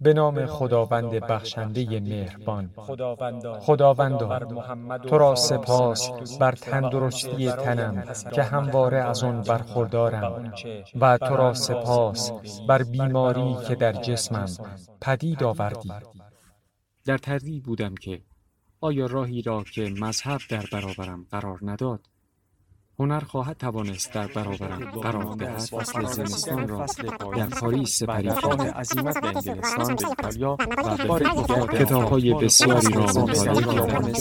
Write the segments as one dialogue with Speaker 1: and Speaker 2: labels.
Speaker 1: به نام خداوند بخشنده مهربان. خداوندا تو را سپاس بر تندرستی تنم که همواره از آن برخوردارم. و تو را سپاس بر بیماری که در جسمم پدید آوردی.
Speaker 2: در تردید بودم که آیا راهی را که مذهب در برابرم قرار نداد هنر خواهد توانست در برابرم قرار دهد فصل زمستان را در پاریس سپری خواهد عظیمت به انگلستان به ایتالیا و به کتاب های بسیاری را مطالعه کردم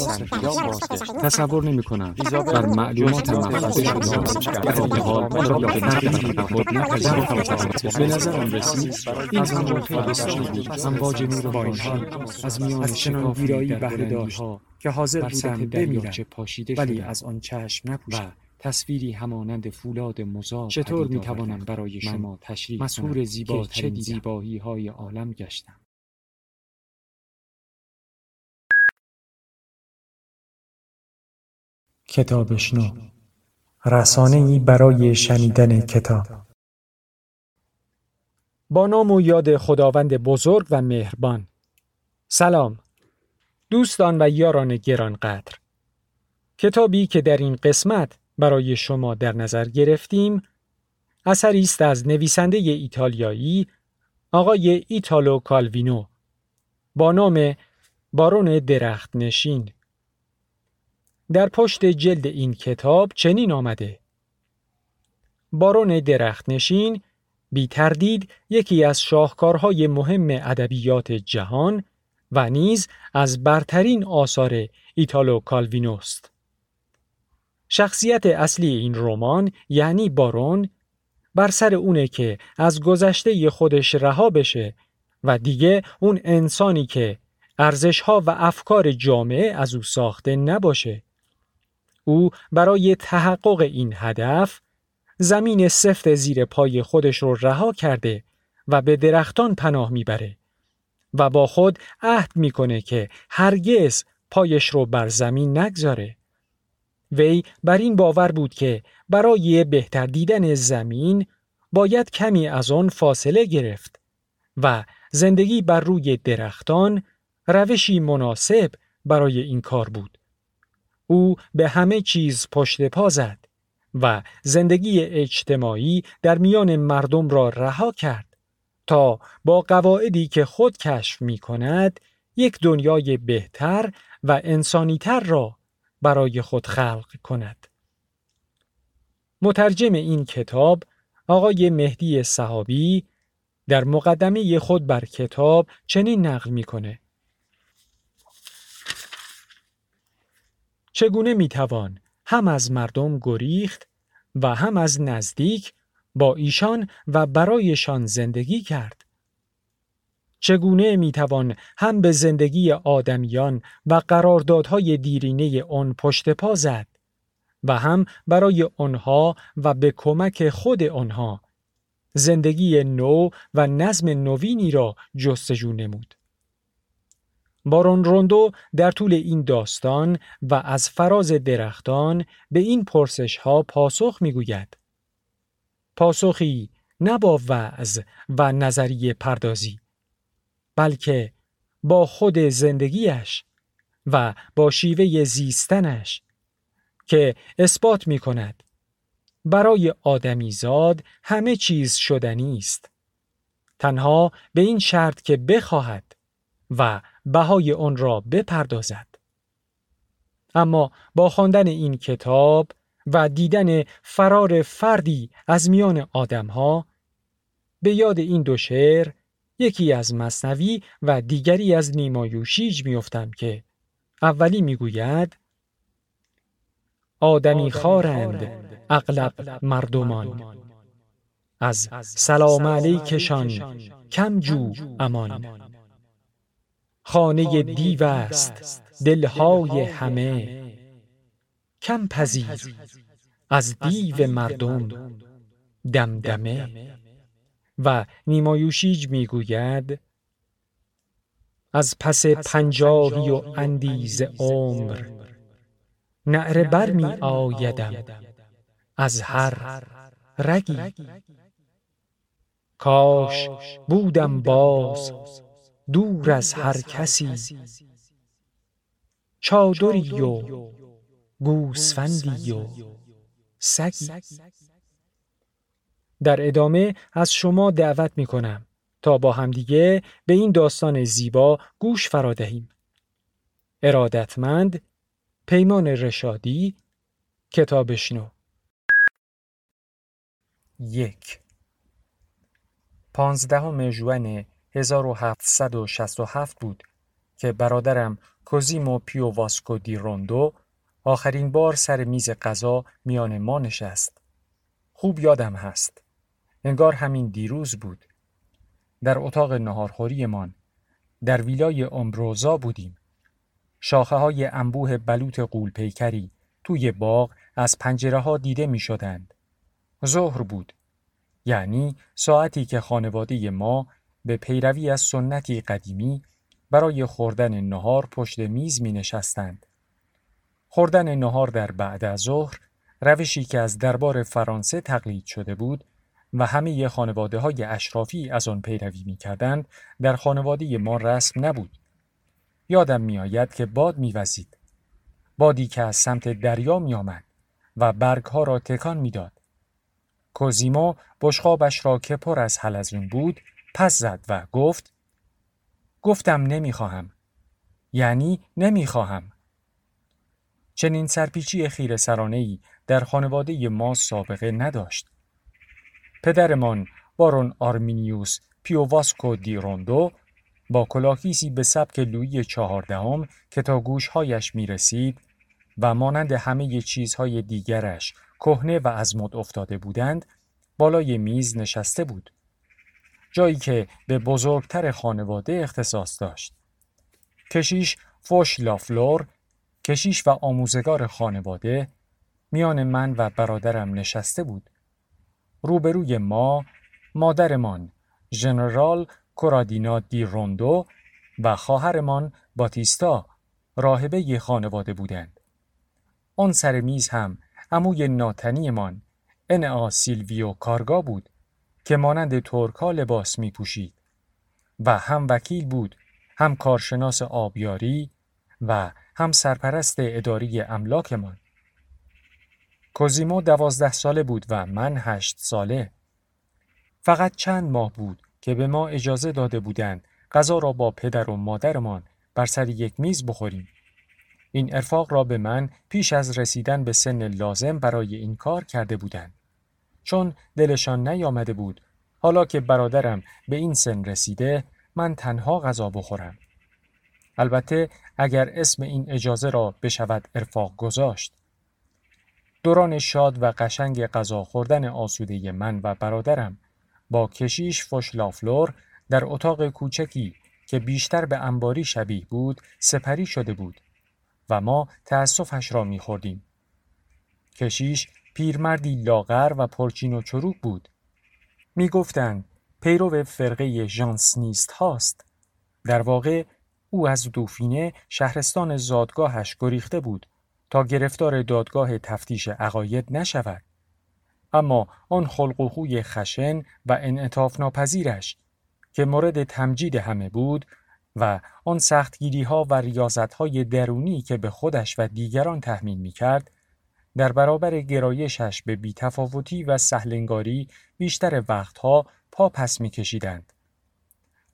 Speaker 2: تصور نمی کنم بر معلومات محفظه شده در این حال آن را به تغییری به خود نپذیرفتم به نظرم رسید این هم موقع بسیاری بود. امواج نور بانشی از میان ویرایی بهره داشت که حاضر بودم بمیرم ولی از آن چشم نپوشم تصویری همانند فولاد مزار چطور می توانم برای شما تشریح مسهور زیبا چه زیبایی های عالم گشتم.
Speaker 3: کتابشنو رسانه ای برای شنیدن کتاب.
Speaker 1: با نام و یاد خداوند بزرگ و مهربان. سلام. دوستان و یاران گرانقدر. کتابی که در این قسمت برای شما در نظر گرفتیم. اثری است از نویسنده ایتالیایی آقای ایتالو کالوینو. با نام بارون درخت نشین در پشت جلد این کتاب چنین آمده. بارون درخت نشین بی تردید یکی از شاهکارهای مهم ادبیات جهان و نیز از برترین آثار ایتالو کالوینوست. شخصیت اصلی این رمان یعنی بارون بر سر اونه که از گذشته خودش رها بشه و دیگه اون انسانی که ارزشها و افکار جامعه از او ساخته نباشه. او برای تحقق این هدف زمین سفت زیر پای خودش رو رها کرده و به درختان پناه می‌بره و با خود عهد می‌کنه که هرگز پایش رو بر زمین نگذاره. وی بر این باور بود که برای بهتر دیدن زمین باید کمی از آن فاصله گرفت و زندگی بر روی درختان روشی مناسب برای این کار بود. او به همه چیز پشت پا زد و زندگی اجتماعی در میان مردم را رها کرد تا با قواعدی که خود کشف می کند یک دنیای بهتر و انسانیتر را برای خود خلق کند. مترجم این کتاب آقای مهدی صحابی در مقدمه خود بر کتاب چنین نقل می‌کنه چگونه می‌توان هم از مردم گریخت و هم از نزدیک با ایشان و برایشان زندگی کرد چگونه می‌توان هم به زندگی آدمیان و قراردادهای دیرینه آن پشت پا زد و هم برای آنها و به کمک خود آنها زندگی نو و نظم نوینی را جستجو نمود. بارون روندو در طول این داستان و از فراز درختان به این پرسش ها پاسخ می‌گوید. پاسخی نه با وعظ و نظریه پردازی بلکه با خود زندگیش و با شیوه زیستنش که اثبات می کند برای آدمیزاد همه چیز شدنی است. تنها به این شرط که بخواهد و بهای آن را بپردازد. اما با خواندن این کتاب و دیدن فرار فردی از میان آدمها به یاد این دو شعر یکی از مصنوی و دیگری از نیمایوشیج میافتم که اولی می‌گوید آدمی خارند اغلب مردمان. از سلام علیکشان کم جو امان. خانه دیو است دلهای همه. کم پذیر. از دیو مردم. دمدمه. و نیمایوشیج می‌گوید از پس پنجاهی و اندیز عمر نعره بر می آیدم از هر رگی. کاش بودم باز دور از هر کسی. چادری و گوسفندی و سگی. در ادامه از شما دعوت می کنم تا با همدیگه به این داستان زیبا گوش فرا دهیم. ارادتمند پیمان رشادی کتابشنو یک پانزدهم ژوئن 1767 بود که برادرم کوزیمو پیو واسکو دی روندو آخرین بار سر میز غذا میان ما نشست. خوب یادم هست. انگار همین دیروز بود. در اتاق نهارخوریمان در ویلای امبروزا بودیم. شاخه های انبوه بلوط قول پیکری توی باغ از پنجره ها دیده می شدند. ظهر بود. یعنی ساعتی که خانواده ما به پیروی از سنتی قدیمی برای خوردن نهار پشت میز می نشستند. خوردن نهار در بعد از ظهر روشی که از دربار فرانسه تقلید شده بود و همه خانواده های اشرافی از آن پیروی می کردند در خانواده ما رسم نبود. یادم می آید که باد می وزید. بادی که از سمت دریا می آمد و برگ ها را تکان می داد. کوزیمو بشخابش را که پر از حلزون بود پس زد و گفت گفتم نمی‌خواهم یعنی نمی‌خواهم چنین سرپیچی خیر سرانه ای در خانواده ما سابقه نداشت پدرمان بارون آرمینیوس پیوواسکو دی روندو با کلاه گیسی به سبک لویی چهاردهم که تا گوشهایش می رسید و مانند همه چیزهای دیگرش کهنه و از مد افتاده بودند بالای میز نشسته بود. جایی که به بزرگتر خانواده اختصاص داشت. کشیش فوشلافلور، کشیش و آموزگار خانواده میان من و برادرم نشسته بود. روبروی ما مادرمان ژنرال کورادینا دی روندو و خواهرمان باتیستا راهبه خانواده بودند. آن سر میز هم عموی ناتنیمان انعا سیلویو کارگا بود که مانند ترکا لباس می پوشید و هم وکیل بود هم کارشناس آبیاری و هم سرپرست اداری املاکمان. کوزیمو دوازده ساله بود و من هشت ساله. فقط چند ماه بود که به ما اجازه داده بودند غذا را با پدر و مادرمان بر سر یک میز بخوریم. این ارفاق را به من پیش از رسیدن به سن لازم برای این کار کرده بودند. چون دلشان نیامده بود حالا که برادرم به این سن رسیده من تنها غذا بخورم. البته اگر اسم این اجازه را بشود ارفاق گذاشت. دوران شاد و قشنگ غذا خوردن آسوده من و برادرم با کشیش فشلافلور در اتاق کوچکی که بیشتر به انباری شبیه بود سپری شده بود و ما تأسفش را میخوردیم. کشیش پیرمردی لاغر و پرچین و چروک بود. می‌گفتند پیرو فرقه ژانسنیست هاست. در واقع او از دوفینه شهرستان زادگاهش گریخته بود تا گرفتار دادگاه تفتیش عقاید نشود. اما آن خلق و خوی خشن و انعطاف ناپذیرش که مورد تمجید همه بود و آن سختگیری ها و ریاضت های درونی که به خودش و دیگران تحمیل می کرد در برابر گرایشش به بیتفاوتی و سهلنگاری بیشتر وقتها پا پس می کشیدند.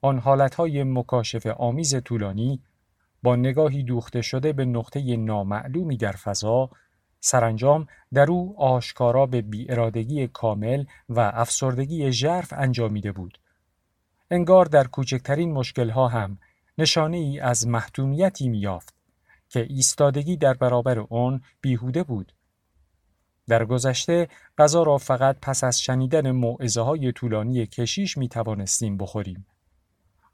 Speaker 1: آن حالتهای مکاشف آمیز طولانی با نگاهی دوخته شده به نقطه نامعلومی در فضا سرانجام در او آشکارا به بیارادگی کامل و افسردگی ژرف انجامیده بود. انگار در کوچکترین مشکلها هم نشانه ای از محتومیتی میافت که ایستادگی در برابر آن بیهوده بود. در گذشته غذا را فقط پس از شنیدن معزه های طولانی کشیش می توانستیم بخوریم.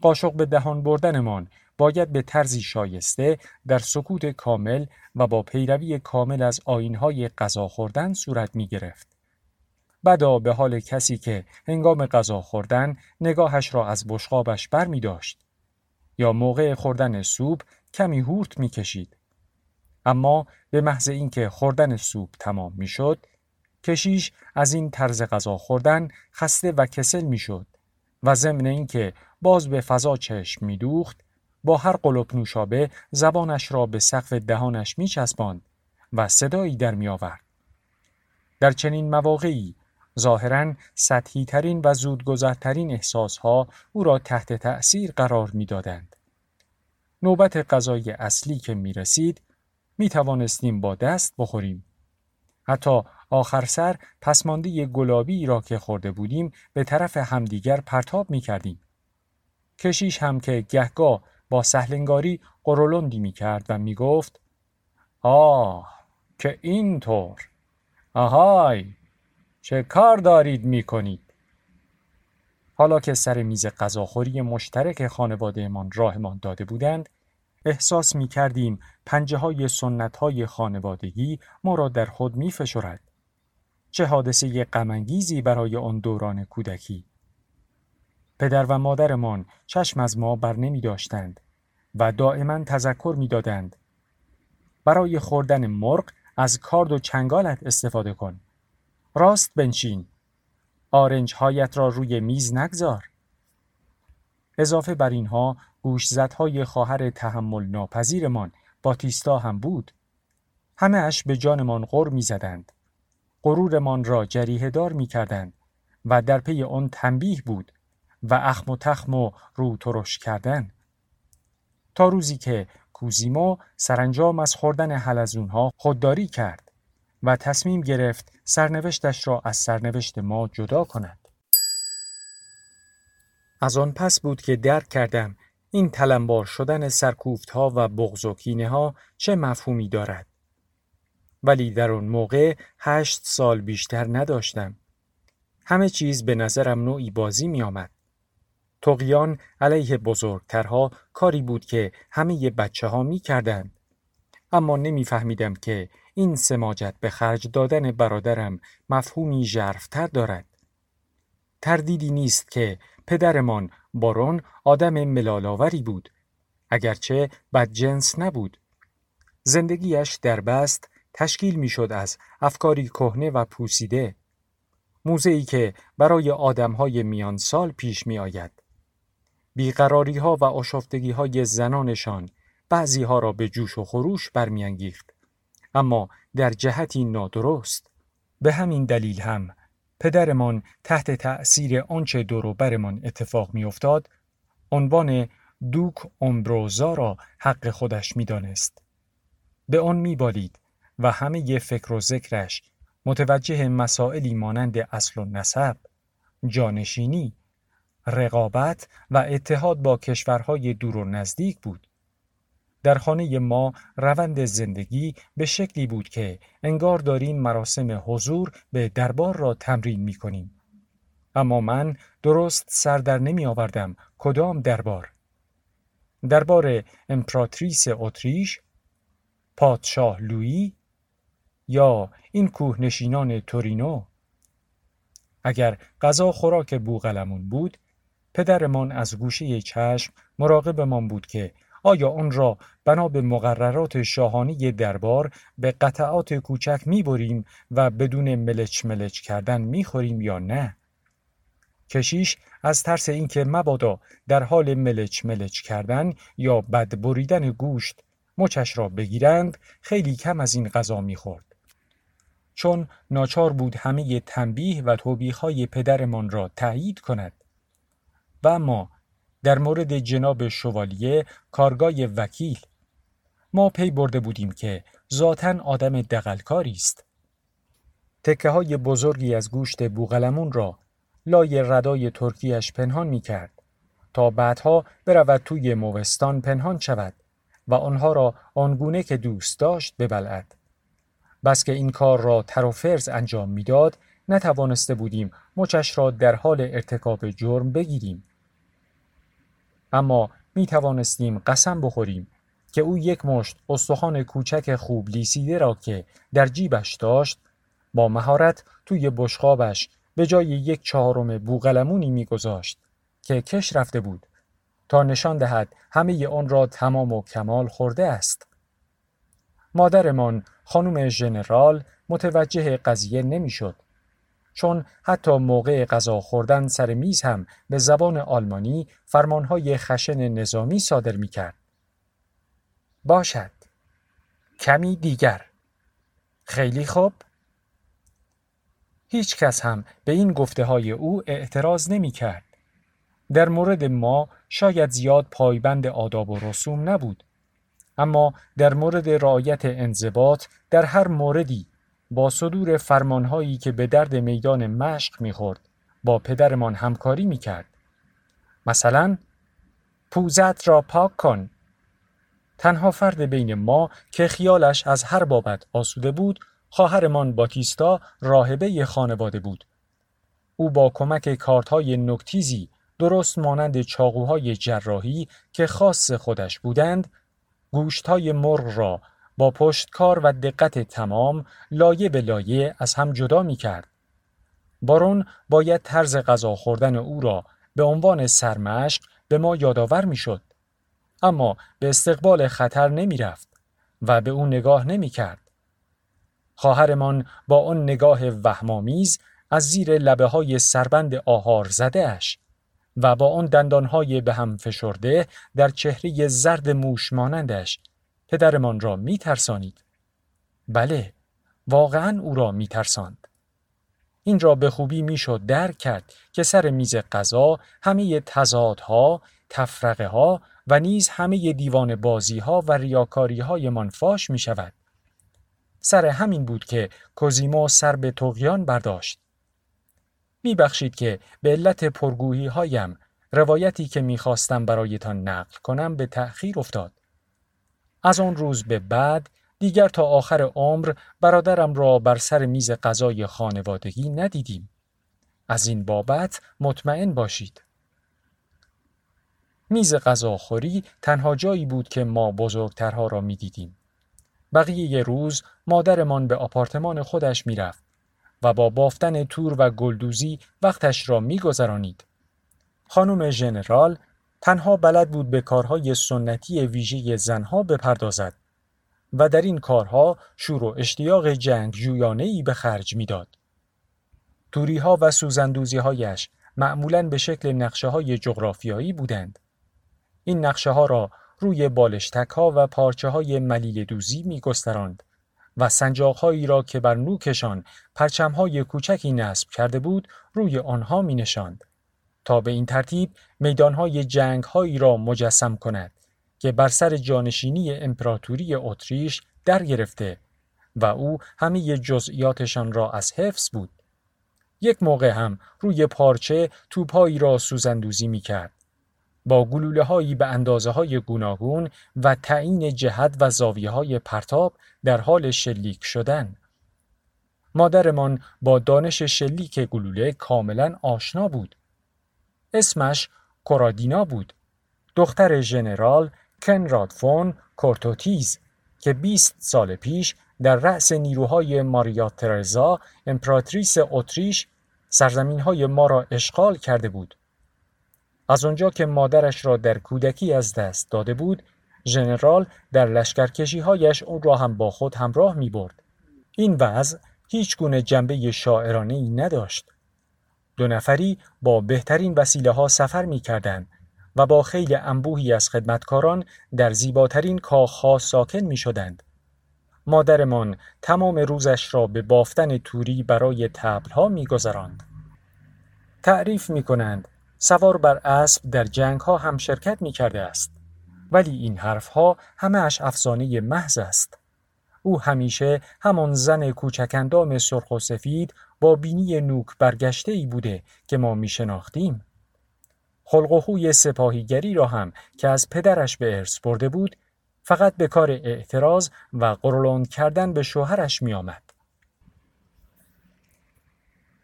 Speaker 1: قاشق به دهان بردنمان باید به طرزی شایسته در سکوت کامل و با پیروی کامل از آینهای غذا خوردن صورت می گرفت. بدا به حال کسی که هنگام غذا خوردن نگاهش را از بشقابش بر می داشت. یا موقع خوردن سوپ کمی هورت می کشید. اما به محض اینکه خوردن سوپ تمام می‌شد کشیش از این طرز غذا خوردن خسته و کسل می‌شد و ضمن اینکه باز به فضا چشم میدوخت با هر قلب نوشابه زبانش را به سقف دهانش میچسباند و صدایی در میآورد در چنین مواقعی ظاهرا سطحی ترین و زودگذرترین احساسها او را تحت تأثیر قرار می‌دادند. نوبت غذای اصلی که می رسید می توانستیم با دست بخوریم. حتی آخر سر پسمانده گلابی را که خورده بودیم به طرف همدیگر پرتاب می کردیم. کشیش هم که گهگاه با سهلنگاری قرولندی می کرد و می گفت آه که اینطور آهای چه کار دارید می کنید؟ حالا که سر میز غذاخوری مشترک خانوادهمان راهمان داده بودند احساس می کردیم پنجه های سنت های خانوادگی ما را در خود می فشرد. چه حادثه غمانگیزی برای آن دوران کودکی پدر و مادرمان چشم از ما بر نمی داشتند و دائما تذکر می دادند. برای خوردن مرغ از کارد و چنگالت استفاده کن. راست بنشین. آرنج هایت را روی میز نگذار. اضافه بر اینها گوشزدهای خواهر تحمل ناپذیرمان باتیستا هم بود. همه اش به جانمان غر می زدند. غرورمان را جریه دار می کردند و در پی آن تنبیه بود و اخم و تخم و رو ترش کردن. تا روزی که کوزیمو سرانجام از خوردن حلزونها خودداری کرد و تصمیم گرفت سرنوشتش را از سرنوشت ما جدا کند. از آن پس بود که درک کردم این تلمبار شدن سرکوفت ها و بغض و کینه ها چه مفهومی دارد. ولی در آن موقع هشت سال بیشتر نداشتم. همه چیز به نظرم نوعی بازی می آمد. تقیان علیه بزرگترها کاری بود که همه بچه ها می کردن. اما نمیفهمیدم که این سماجت به خرج دادن برادرم مفهومی ژرفتر دارد. تردیدی نیست که پدرمان بارون آدم ملالاوری بود اگرچه بدجنس نبود زندگیش در بست تشکیل می‌شد از افکاری کهنه و پوسیده موزه‌ای که برای آدمهای میان سال پیش می آید. بیقراری ها و آشفتگی های زنانشان بعضی ها را به جوش و خروش برمیانگیخت. اما در جهتی نادرست. به همین دلیل هم پدرمان تحت تأثیر آنچه دور برمان اتفاق میافتاد عنوان دوک اومبروزا را حق خودش می‌دانست به آن میبالید و همه فکر و ذکرش متوجه مسائلی مانند اصل و نسب جانشینی رقابت و اتحاد با کشورهای دور و نزدیک بود در خانه ما روند زندگی به شکلی بود که انگار داریم مراسم حضور به دربار را تمرین می کنیم. اما من درست سر در نمی آوردم کدام دربار. دربار امپراتریس اتریش، پادشاه لویی یا این کوهنشینان تورینو اگر غذا خوراک بوغلمون بود پدرمان از گوشه چشم مراقبمان بود که آیا آن را بنا به مقررات شاهانی دربار به قطعات کوچک می بریم و بدون ملچ ملچ کردن می خوریم یا نه؟ کشیش از ترس اینکه مبادا در حال ملچ ملچ کردن یا بد بریدن گوشت مچش را بگیرند خیلی کم از این غذا می‌خورد. چون ناچار بود همه تنبیه و توبیخ های پدرمان را تایید کند و اما در مورد جناب شوالیه کارگاه وکیل ما پی برده بودیم که ذاتا آدم دقلکاری است تکه های بزرگی از گوشت بوغلمون را لای ردای ترکیش پنهان می کرد تا بعدها برود توی موستان پنهان شود و آنها را آنگونه که دوست داشت ببلعد. بس که این کار را تر و فرز انجام می‌داد نتوانسته بودیم مچش را در حال ارتکاب جرم بگیریم. اما می توانستیم قسم بخوریم که او یک مشت استخوان کوچک خوب لیسیده را که در جیبش داشت با مهارت توی بشقابش به جای یک چهارم بوغلمونی میگذاشت که کش رفته بود تا نشان دهد همه آن را تمام و کمال خورده است. مادرمان خانم ژنرال متوجه قضیه نمی‌شد. چون حتی موقع غذا خوردن سر میز هم به زبان آلمانی فرمانهای خشن نظامی صادر می کرد. باشد. کمی دیگر. خیلی خوب؟ هیچ کس هم به این گفته های او اعتراض نمی کرد. در مورد ما شاید زیاد پایبند آداب و رسوم نبود. اما در مورد رعایت انضباط در هر موردی با صدور فرمانهایی که به درد میدان مشق می‌خورد با پدرمان همکاری می‌کرد. مثلا پوزت را پاک کن. تنها فرد بین ما که خیالش از هر بابت آسوده بود خواهرمان باتیستا راهبه خانواده بود. او با کمک کارتهای نکتیزی درست مانند چاقوهای جراحی که خاص خودش بودند گوشتهای مرغ را با پشتکار و دقت تمام لایه به لایه از هم جدا می کرد. بارون باید طرز غذا خوردن او را به عنوان سرمشق به ما یادآور می شد. اما به استقبال خطر نمی رفت و به او نگاه نمی کرد. خواهرمان با آن نگاه وهمآمیز از زیر لبه های سربند آهار زده اش و با آن دندانهای به هم فشرده در چهره زرد موش مانندش پدرمان را می ترسانید. بله، واقعا او را می ترساند. این را به خوبی می‌شد درک کرد که سر میز غذا همه تضادها، تفرقه ها و نیز همه دیوان بازی ها و ریاکاری های من فاش می شود. سر همین بود که کوزیمو سر به تقیان برداشت. میبخشید که به علت پرگویی هایم روایتی که می‌خواستم برایتان نقل کنم به تأخیر افتاد. از آن روز به بعد دیگر تا آخر عمر برادرم را بر سر میز غذای خانوادگی ندیدیم. از این بابت مطمئن باشید. میز غذاخوری تنها جایی بود که ما بزرگترها را می‌دیدیم. بقیه روز مادرمان به آپارتمان خودش می‌رفت و با بافتن تور و گلدوزی وقتش را میگذرانید. خانم ژنرال تنها بلد بود به کارهای سنتی ویژه زنها بپردازد و در این کارها شور و اشتیاق جنگ جویانه به خرج می‌داد. توری ها و سوزندوزی هایش معمولا به شکل نقشه های جغرافیایی بودند. این نقشه ها را روی بالشتک ها و پارچه های ملیل دوزی می گستراند و سنجاق هایی را که بر نوکشان پرچم های کوچکی نصب کرده بود روی آنها می نشاند. تا به این ترتیب میدانهای جنگهایی را مجسم کند که بر سر جانشینی امپراتوری اتریش در گرفته و او همه جزئیاتشان را از حفظ بود. یک موقع هم روی پارچه توپهایی را سوزندوزی می کرد. با گلوله هایی به اندازه های گوناگون و تعیین جهت و زاویه های پرتاب در حال شلیک شدن. مادرمان با دانش شلیک گلوله کاملا آشنا بود اسمش کورادینا بود. دختر ژنرال کنراد فون کورتویتز که 20 سال پیش در رأس نیروهای ماریا ترزا امپراتریس اتریش سرزمین های ما را اشغال کرده بود. از آنجا که مادرش را در کودکی از دست داده بود، ژنرال در لشکرکشی هایش او را هم با خود همراه می برد. این وضع هیچ گونه جنبه شاعرانه ای نداشت. دو نفری با بهترین وسیله ها سفر می کردن و با خیلی انبوهی از خدمتکاران در زیباترین کاخها ساکن می شدند. مادرمان تمام روزش را به بافتن توری برای تبلها می گذراند. تعریف می کنند سوار بر اسب در جنگ ها هم شرکت می کرده است. ولی این حرفها همه اش افسانه محض است. او همیشه همان زن کوچکندام سرخ و سفید با بینی نوک برگشته ای بوده که ما می شناختیم. خلق و خوی سپاهیگری را هم که از پدرش به ارث برده بود فقط به کار اعتراض و قرولند کردن به شوهرش می آمد.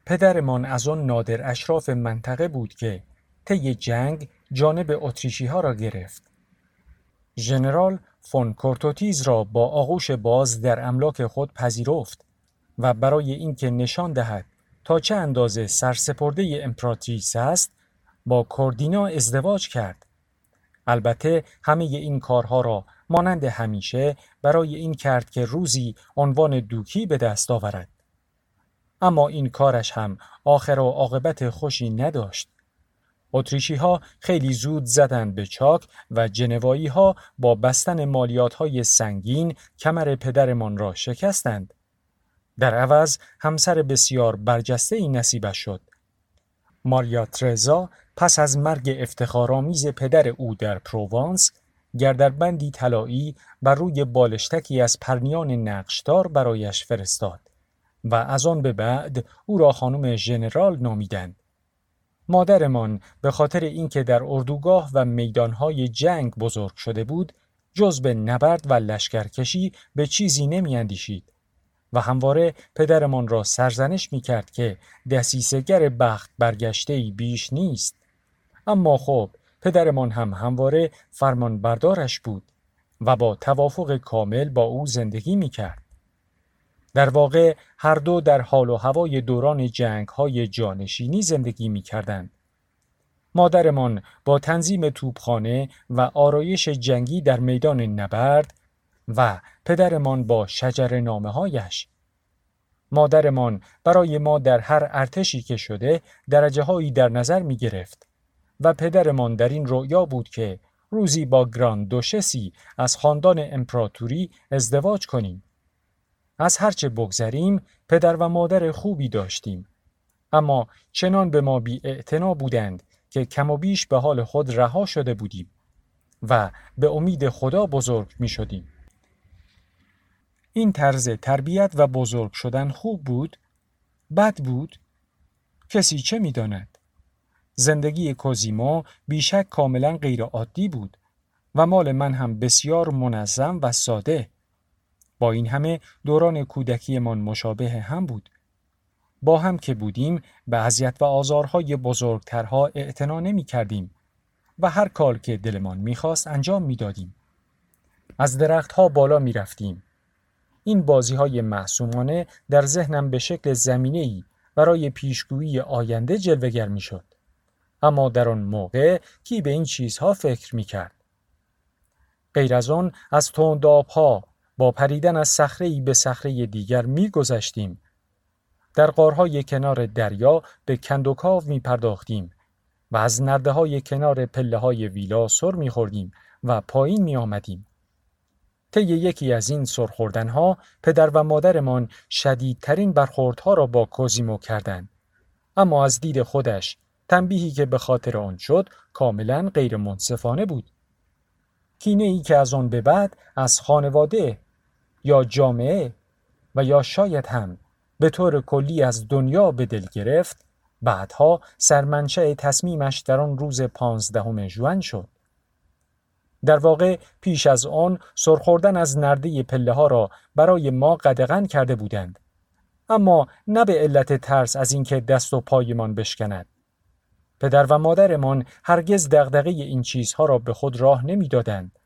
Speaker 1: پدرمان از آن نادر اشراف منطقه بود که طی جنگ جانب اتریشی ها را گرفت. ژنرال فون کورتوتیز را با آغوش باز در املاک خود پذیرفت و برای اینکه نشان دهد تا چه اندازه سرسپرده امپراتریس است با کوردینا ازدواج کرد البته همه این کارها را مانند همیشه برای این کرد که روزی عنوان دوکی به دست آورد اما این کارش هم آخر و عاقبت خوشی نداشت. اتریشی ها خیلی زود زدند به چاک و جنوایی ها با بستن مالیات های سنگین کمر پدرمان را شکستند. در عوض همسر بسیار برجسته این نصیبش شد. ماریا ترزا پس از مرگ افتخارآمیز پدر او در پروانس گردربندی طلایی بر روی بالشتکی از پرنیان نقشدار برایش فرستاد و از آن به بعد او را خانم ژنرال نامیدند. مادرمان به خاطر اینکه در اردوگاه و میدانهای جنگ بزرگ شده بود جز به نبرد و لشکرکشی به چیزی نمیاندیشید و همواره پدرمان را سرزنش می کرد که دسیسگر بخت برگشته ای بیش نیست اما خب پدرمان هم همواره فرمان بردارش بود و با توافق کامل با او زندگی می کرد. در واقع هر دو در حال و هوای دوران جنگ های جانشینی زندگی می کردند. مادرمان با تنظیم توپخانه و آرایش جنگی در میدان نبرد و پدرمان با شجر نامه هایش. مادرمان برای ما در هر ارتشی که شده درجه هایی در نظر می گرفت و پدرمان در این رؤیا بود که روزی با گراند دوشسی از خاندان امپراتوری ازدواج کنیم. از هرچه بگذریم پدر و مادر خوبی داشتیم. اما چنان به ما بی بودند که کم و بیش به حال خود رها شده بودیم و به امید خدا بزرگ می شدیم. این طرز تربیت و بزرگ شدن خوب بود؟ بد بود؟ کسی چه می داند؟ زندگی کوزیما بیشک کاملا غیر عادی بود و مال من هم بسیار منظم و ساده. با این همه دوران کودکیمان مشابه هم بود. با هم که بودیم به اذیت و آزارهای بزرگترها اعتنا نمی کردیم و هر کار که دلمان می‌خواست انجام می‌دادیم. از درختها بالا می رفتیم. این بازی های محسومانه در ذهنم به شکل زمینه ای برای پیشگویی آینده جلوگر می شد. اما در آن موقع کی به این چیزها فکر می کرد؟ غیر از آن از ها با پریدن از صخره به صخره دیگر می گذشتیم. در قارهای کنار دریا به کندوکاو می پرداختیم و از نرده های کنار پله های ویلا سر می خوردیم و پایین می آمدیم. طی یکی از این ها پدر و مادرمان شدیدترین برخوردها را با کوزیمو کردند. اما از دید خودش تنبیهی که به خاطر آن شد کاملا غیر منصفانه بود. کینه ای که از آن به بعد از خانواده یا جامعه و یا شاید هم به طور کلی از دنیا به دل گرفت بعدها سرمنشأ تصمیمش در آن روز پانزدهم ژوئن شد. در واقع پیش از آن سرخوردن از نرده پله ها را برای ما قدغن کرده بودند. اما نه به علت ترس از اینکه دست و پایمان بشکند. پدر و مادرمان هرگز دغدغه این چیزها را به خود راه نمی‌دادند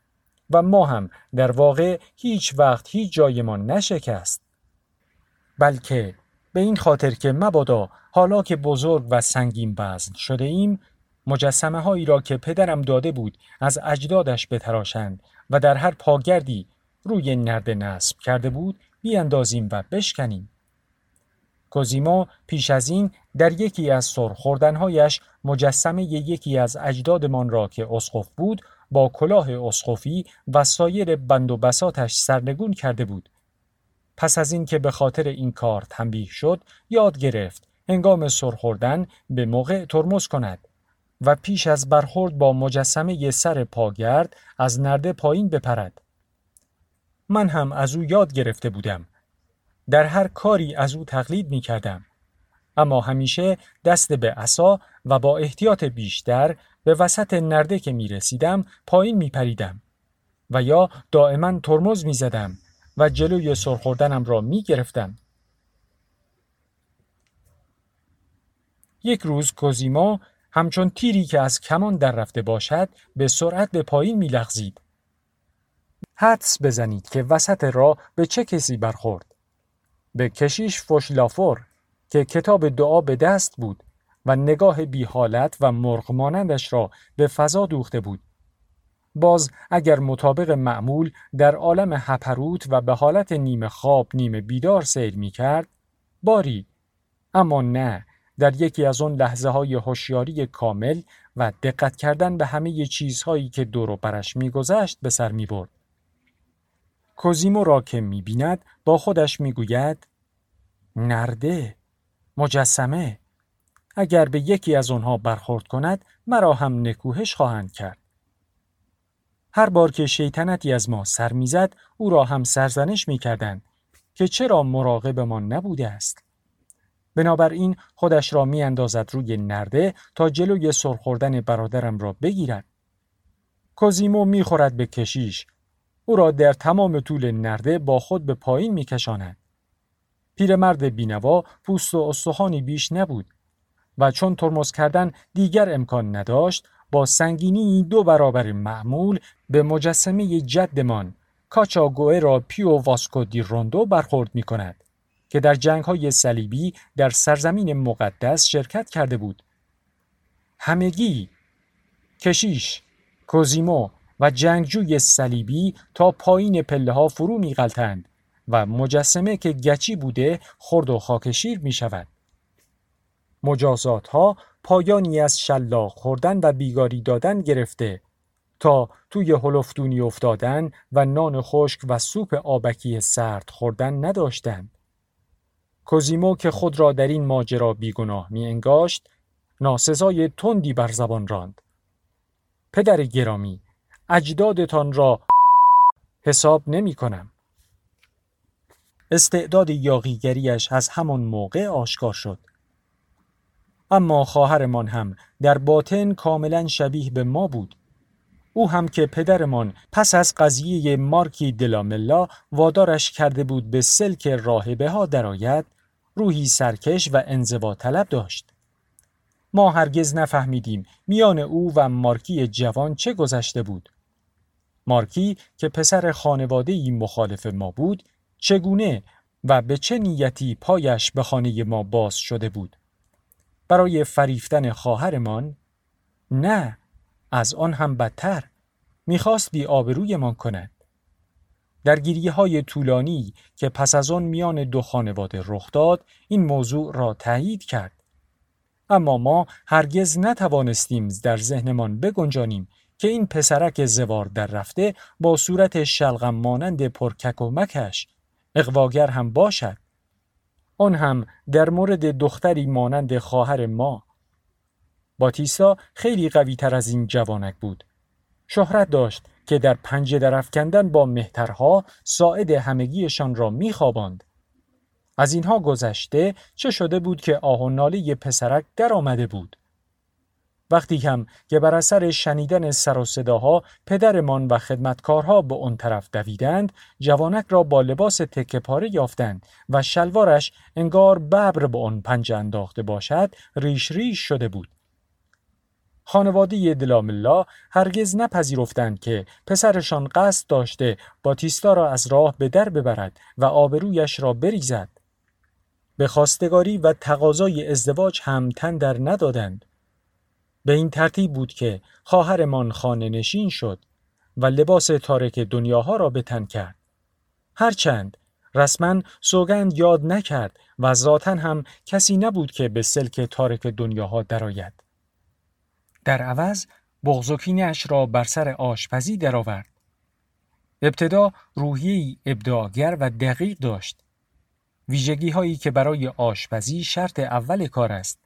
Speaker 1: و ما هم در واقع هیچ وقت هیچ جایمان نشکست. بلکه به این خاطر که مبادا حالا که بزرگ و سنگین وزن شده ایم مجسمه هایی را که پدرم داده بود از اجدادش بتراشند و در هر پاگردی روی نرد نصب کرده بود بیاندازیم و بشکنیم. کوزیما پیش از این در یکی از سرخوردنهایش مجسمه یکی از اجدادمان را که اسقف بود با کلاه اسقفی و سایر بند و بساتش سرنگون کرده بود. پس از این که به خاطر این کار تنبیه شد یاد گرفت هنگام سرخوردن به موقع ترمز کند و پیش از برخورد با مجسمه سر پاگرد از نرده پایین بپرد. من هم از او یاد گرفته بودم. در هر کاری از او تقلید می کردم. اما همیشه دست به عصا و با احتیاط بیشتر به وسط نرده که می رسیدم پایین می پریدم و یا دائما ترمز می زدم و جلوی سرخوردنم را می گرفتم. یک روز کوزیما همچون تیری که از کمان در رفته باشد به سرعت به پایین می لغزید. حدس بزنید که وسط راه به چه کسی برخورد. به کشیش فوشلافور که کتاب دعا به دست بود و نگاه بی حالت و مرغ را به فضا دوخته بود. باز اگر مطابق معمول در عالم هپروت و به حالت نیمه خواب نیمه بیدار سیر می کرد، باری اما نه در یکی از آن لحظه های هوشیاری کامل و دقت کردن به همه چیزهایی که دور و برش میگذشت به سر می برد. کوزیمو را که می بیند با خودش می گوید نرده مجسمه اگر به یکی از آنها برخورد کند مرا هم نکوهش خواهند کرد. هر بار که شیطنتی از ما سر می‌زد او را هم سرزنش می‌کردند که چرا مراقبمان نبوده است. بنابراین خودش را میاندازد روی نرده تا جلوی سرخوردن برادرم را بگیرد. کوزیمو می‌خورد به کشیش. او را در تمام طول نرده با خود به پایین میکشاند. پیرمرد بینوا پوست و استخوانی بیش نبود و چون ترمز کردن دیگر امکان نداشت با سنگینی دو برابر معمول به مجسمه جدمان کاچاگوه را پیو واسکو دی روندو برخورد می کند که در جنگ های صلیبی در سرزمین مقدس شرکت کرده بود. همگی کشیش، کوزیمو و جنگجوی صلیبی تا پایین پله ها فرو می غلطند و مجسمه که گچی بوده خرد و خاکشیر می شود. مجازات ها پایانی از شلاق خوردن و بیگاری دادن گرفته تا توی هلفتونی افتادن و نان خشک و سوپ آبکی سرد خوردن نداشتند. کوزیمو که خود را در این ماجرا بیگناه می انگاشت، ناسزای تندی بر زبان راند. پدر گرامی، اجدادتان را حساب نمی کنم. استعداد یاقیگریش از همان موقع آشکار شد. اما خواهرمان هم در باطن کاملا شبیه به ما بود. او هم که پدرمان پس از قضیه مارکی دلاملا وادارش کرده بود به سلک راهبه ها درآید روحی سرکش و انزوا طلب داشت. ما هرگز نفهمیدیم میان او و مارکی جوان چه گذشته بود. مارکی که پسر خانواده مخالف ما بود چگونه و به چه نیتی پایش به خانه ما باز شده بود برای فریفتن خواهرمان نه از آن هم بدتر می‌خواست بی آبرویمان کند در گیریه های طولانی که پس از آن میان دو خانواده رخ داد این موضوع را تایید کرد. اما ما هرگز نتوانستیم در ذهنمان بگنجانیم که این پسرک زوار در رفته با صورت شلغم مانند پرکک و مکش اقواگر هم باشد. آن هم در مورد دختری مانند خواهر ما. باتیستا خیلی قوی تر از این جوانک بود. شهرت داشت که در پنجه درفکندن با مهترها ساعد همگیشان را میخواباند. از اینها گذشته چه شده بود که آه و ناله پسرک در آمده بود. وقتی هم که بر اثر شنیدن سر و صداها پدرمان و خدمتکارها به اون طرف دویدند جوانک را با لباس تکه پاره یافتند و شلوارش انگار ببر به آن پنجه انداخته باشد ریش ریش شده بود. خانواده دلاملا هرگز نپذیرفتند که پسرشان قصد داشته باتیستا را از راه به در ببرد و آبرویش را بریزد به خواستگاری و تقاضای ازدواج هم تن در ندادند به این ترتیب بود که خواهرمان خانه نشین شد و لباس تارک دنیاها را به تن کرد. هرچند رسما سوگند یاد نکرد و ذاتا هم کسی نبود که به سلک تارک دنیاها درآید. در عوض بغزوکینش را بر سر آشپزی درآورد. ابتدا روحیه ابداگر و دقیق داشت. ویژگی هایی که برای آشپزی شرط اول کار است.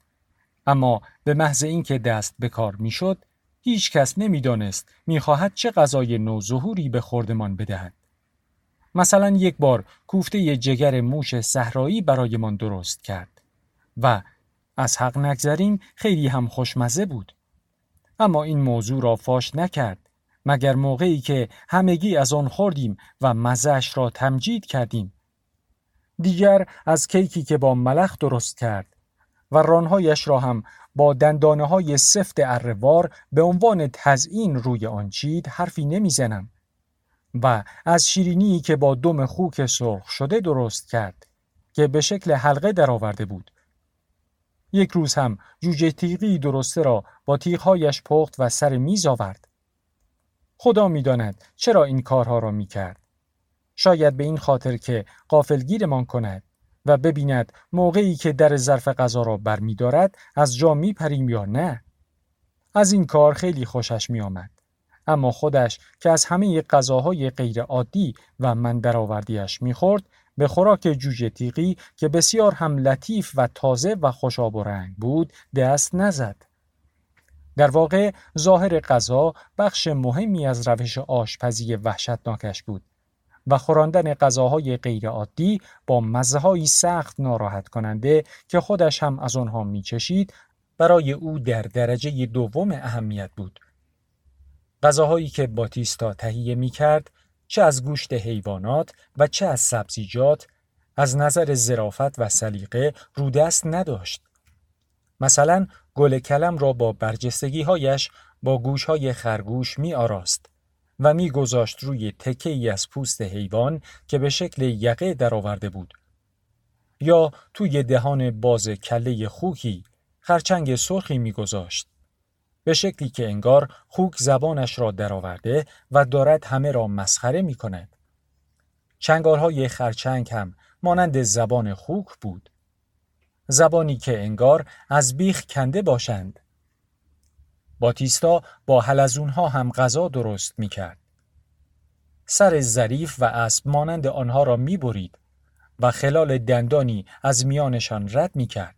Speaker 1: اما به محض اینکه دست به کار می‌شد هیچ کس نمی‌دانست می‌خواهد چه غذای نوظهوری به خوردمان بدهد مثلا یک بار کوفته جگر موش صحرایی برایمان درست کرد و از حق نگذریم خیلی هم خوشمزه بود اما این موضوع را فاش نکرد مگر موقعی که همگی از آن خوردیم و مزهش را تمجید کردیم. دیگر از کیکی که با ملخ درست کرد و رانهایش را هم با دندانه های سفت اروار به عنوان تزئین روی آن چید حرفی نمی‌زنم و از شیرینی که با دم خوک سرخ شده درست کرد که به شکل حلقه درآورده بود. یک روز هم جوجه تیغی درسته را با تیغهایش پخت و سر میز آورد خدا می‌داند چرا این کارها را می کرد. شاید به این خاطر که قافلگیرمان کند و ببیند موقعی که در ظرف غذا را برمیدارد از جا پریم یا نه از این کار خیلی خوشش می آمد. اما خودش که از همه غذاهای غیر عادی و من درآوردیش می‌خورد به خوراک جوجه تیغی که بسیار هم لطیف و تازه و خوشاب و رنگ بود دست نزد. در واقع ظاهر غذا بخش مهمی از روش آشپزی وحشتناکش بود و خوراندن غذاهای غیرعادی با مزههایی سخت ناراحت کننده که خودش هم از آنها میچشید برای او در درجه دوم اهمیت بود. غذاهایی که باتیستا تهیه می کرد چه از گوشت حیوانات و چه از سبزیجات از نظر زرافت و سلیقه رودست نداشت. مثلا گل کلم را با برجستگی هایش با گوش های خرگوش می آراست و می گذاشت روی تکه ای از پوست حیوان که به شکل یقه درآورده بود. یا توی دهان باز کله خوکی خرچنگ سرخی میگذاشت به شکلی که انگار خوک زبانش را درآورده و دارد همه را مسخره می کند. چنگارهای خرچنگ هم مانند زبان خوک بود. زبانی که انگار از بیخ کنده باشند. باتیستا با حلزونها هم غذا درست می کرد. سر ظریف و اسب مانند آنها را می برید و خلال دندانی از میانشان رد می کرد.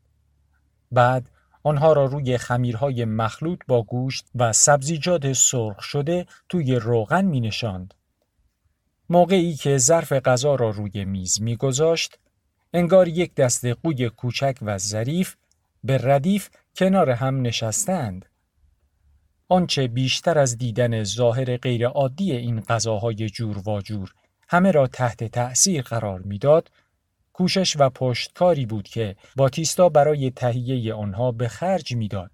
Speaker 1: بعد آنها را روی خمیرهای مخلوط با گوشت و سبزیجات سرخ شده توی روغن می نشاند. موقعی که ظرف غذا را روی میز می گذاشت، انگار یک دست قوی کوچک و ظریف به ردیف کنار هم نشستند. آنچه بیشتر از دیدن ظاهر غیرعادی این غذاهای جور و جور همه را تحت تأثیر قرار می‌داد کوشش و پشتکاری بود که باتیستا برای تهیه آنها به خرج می‌داد.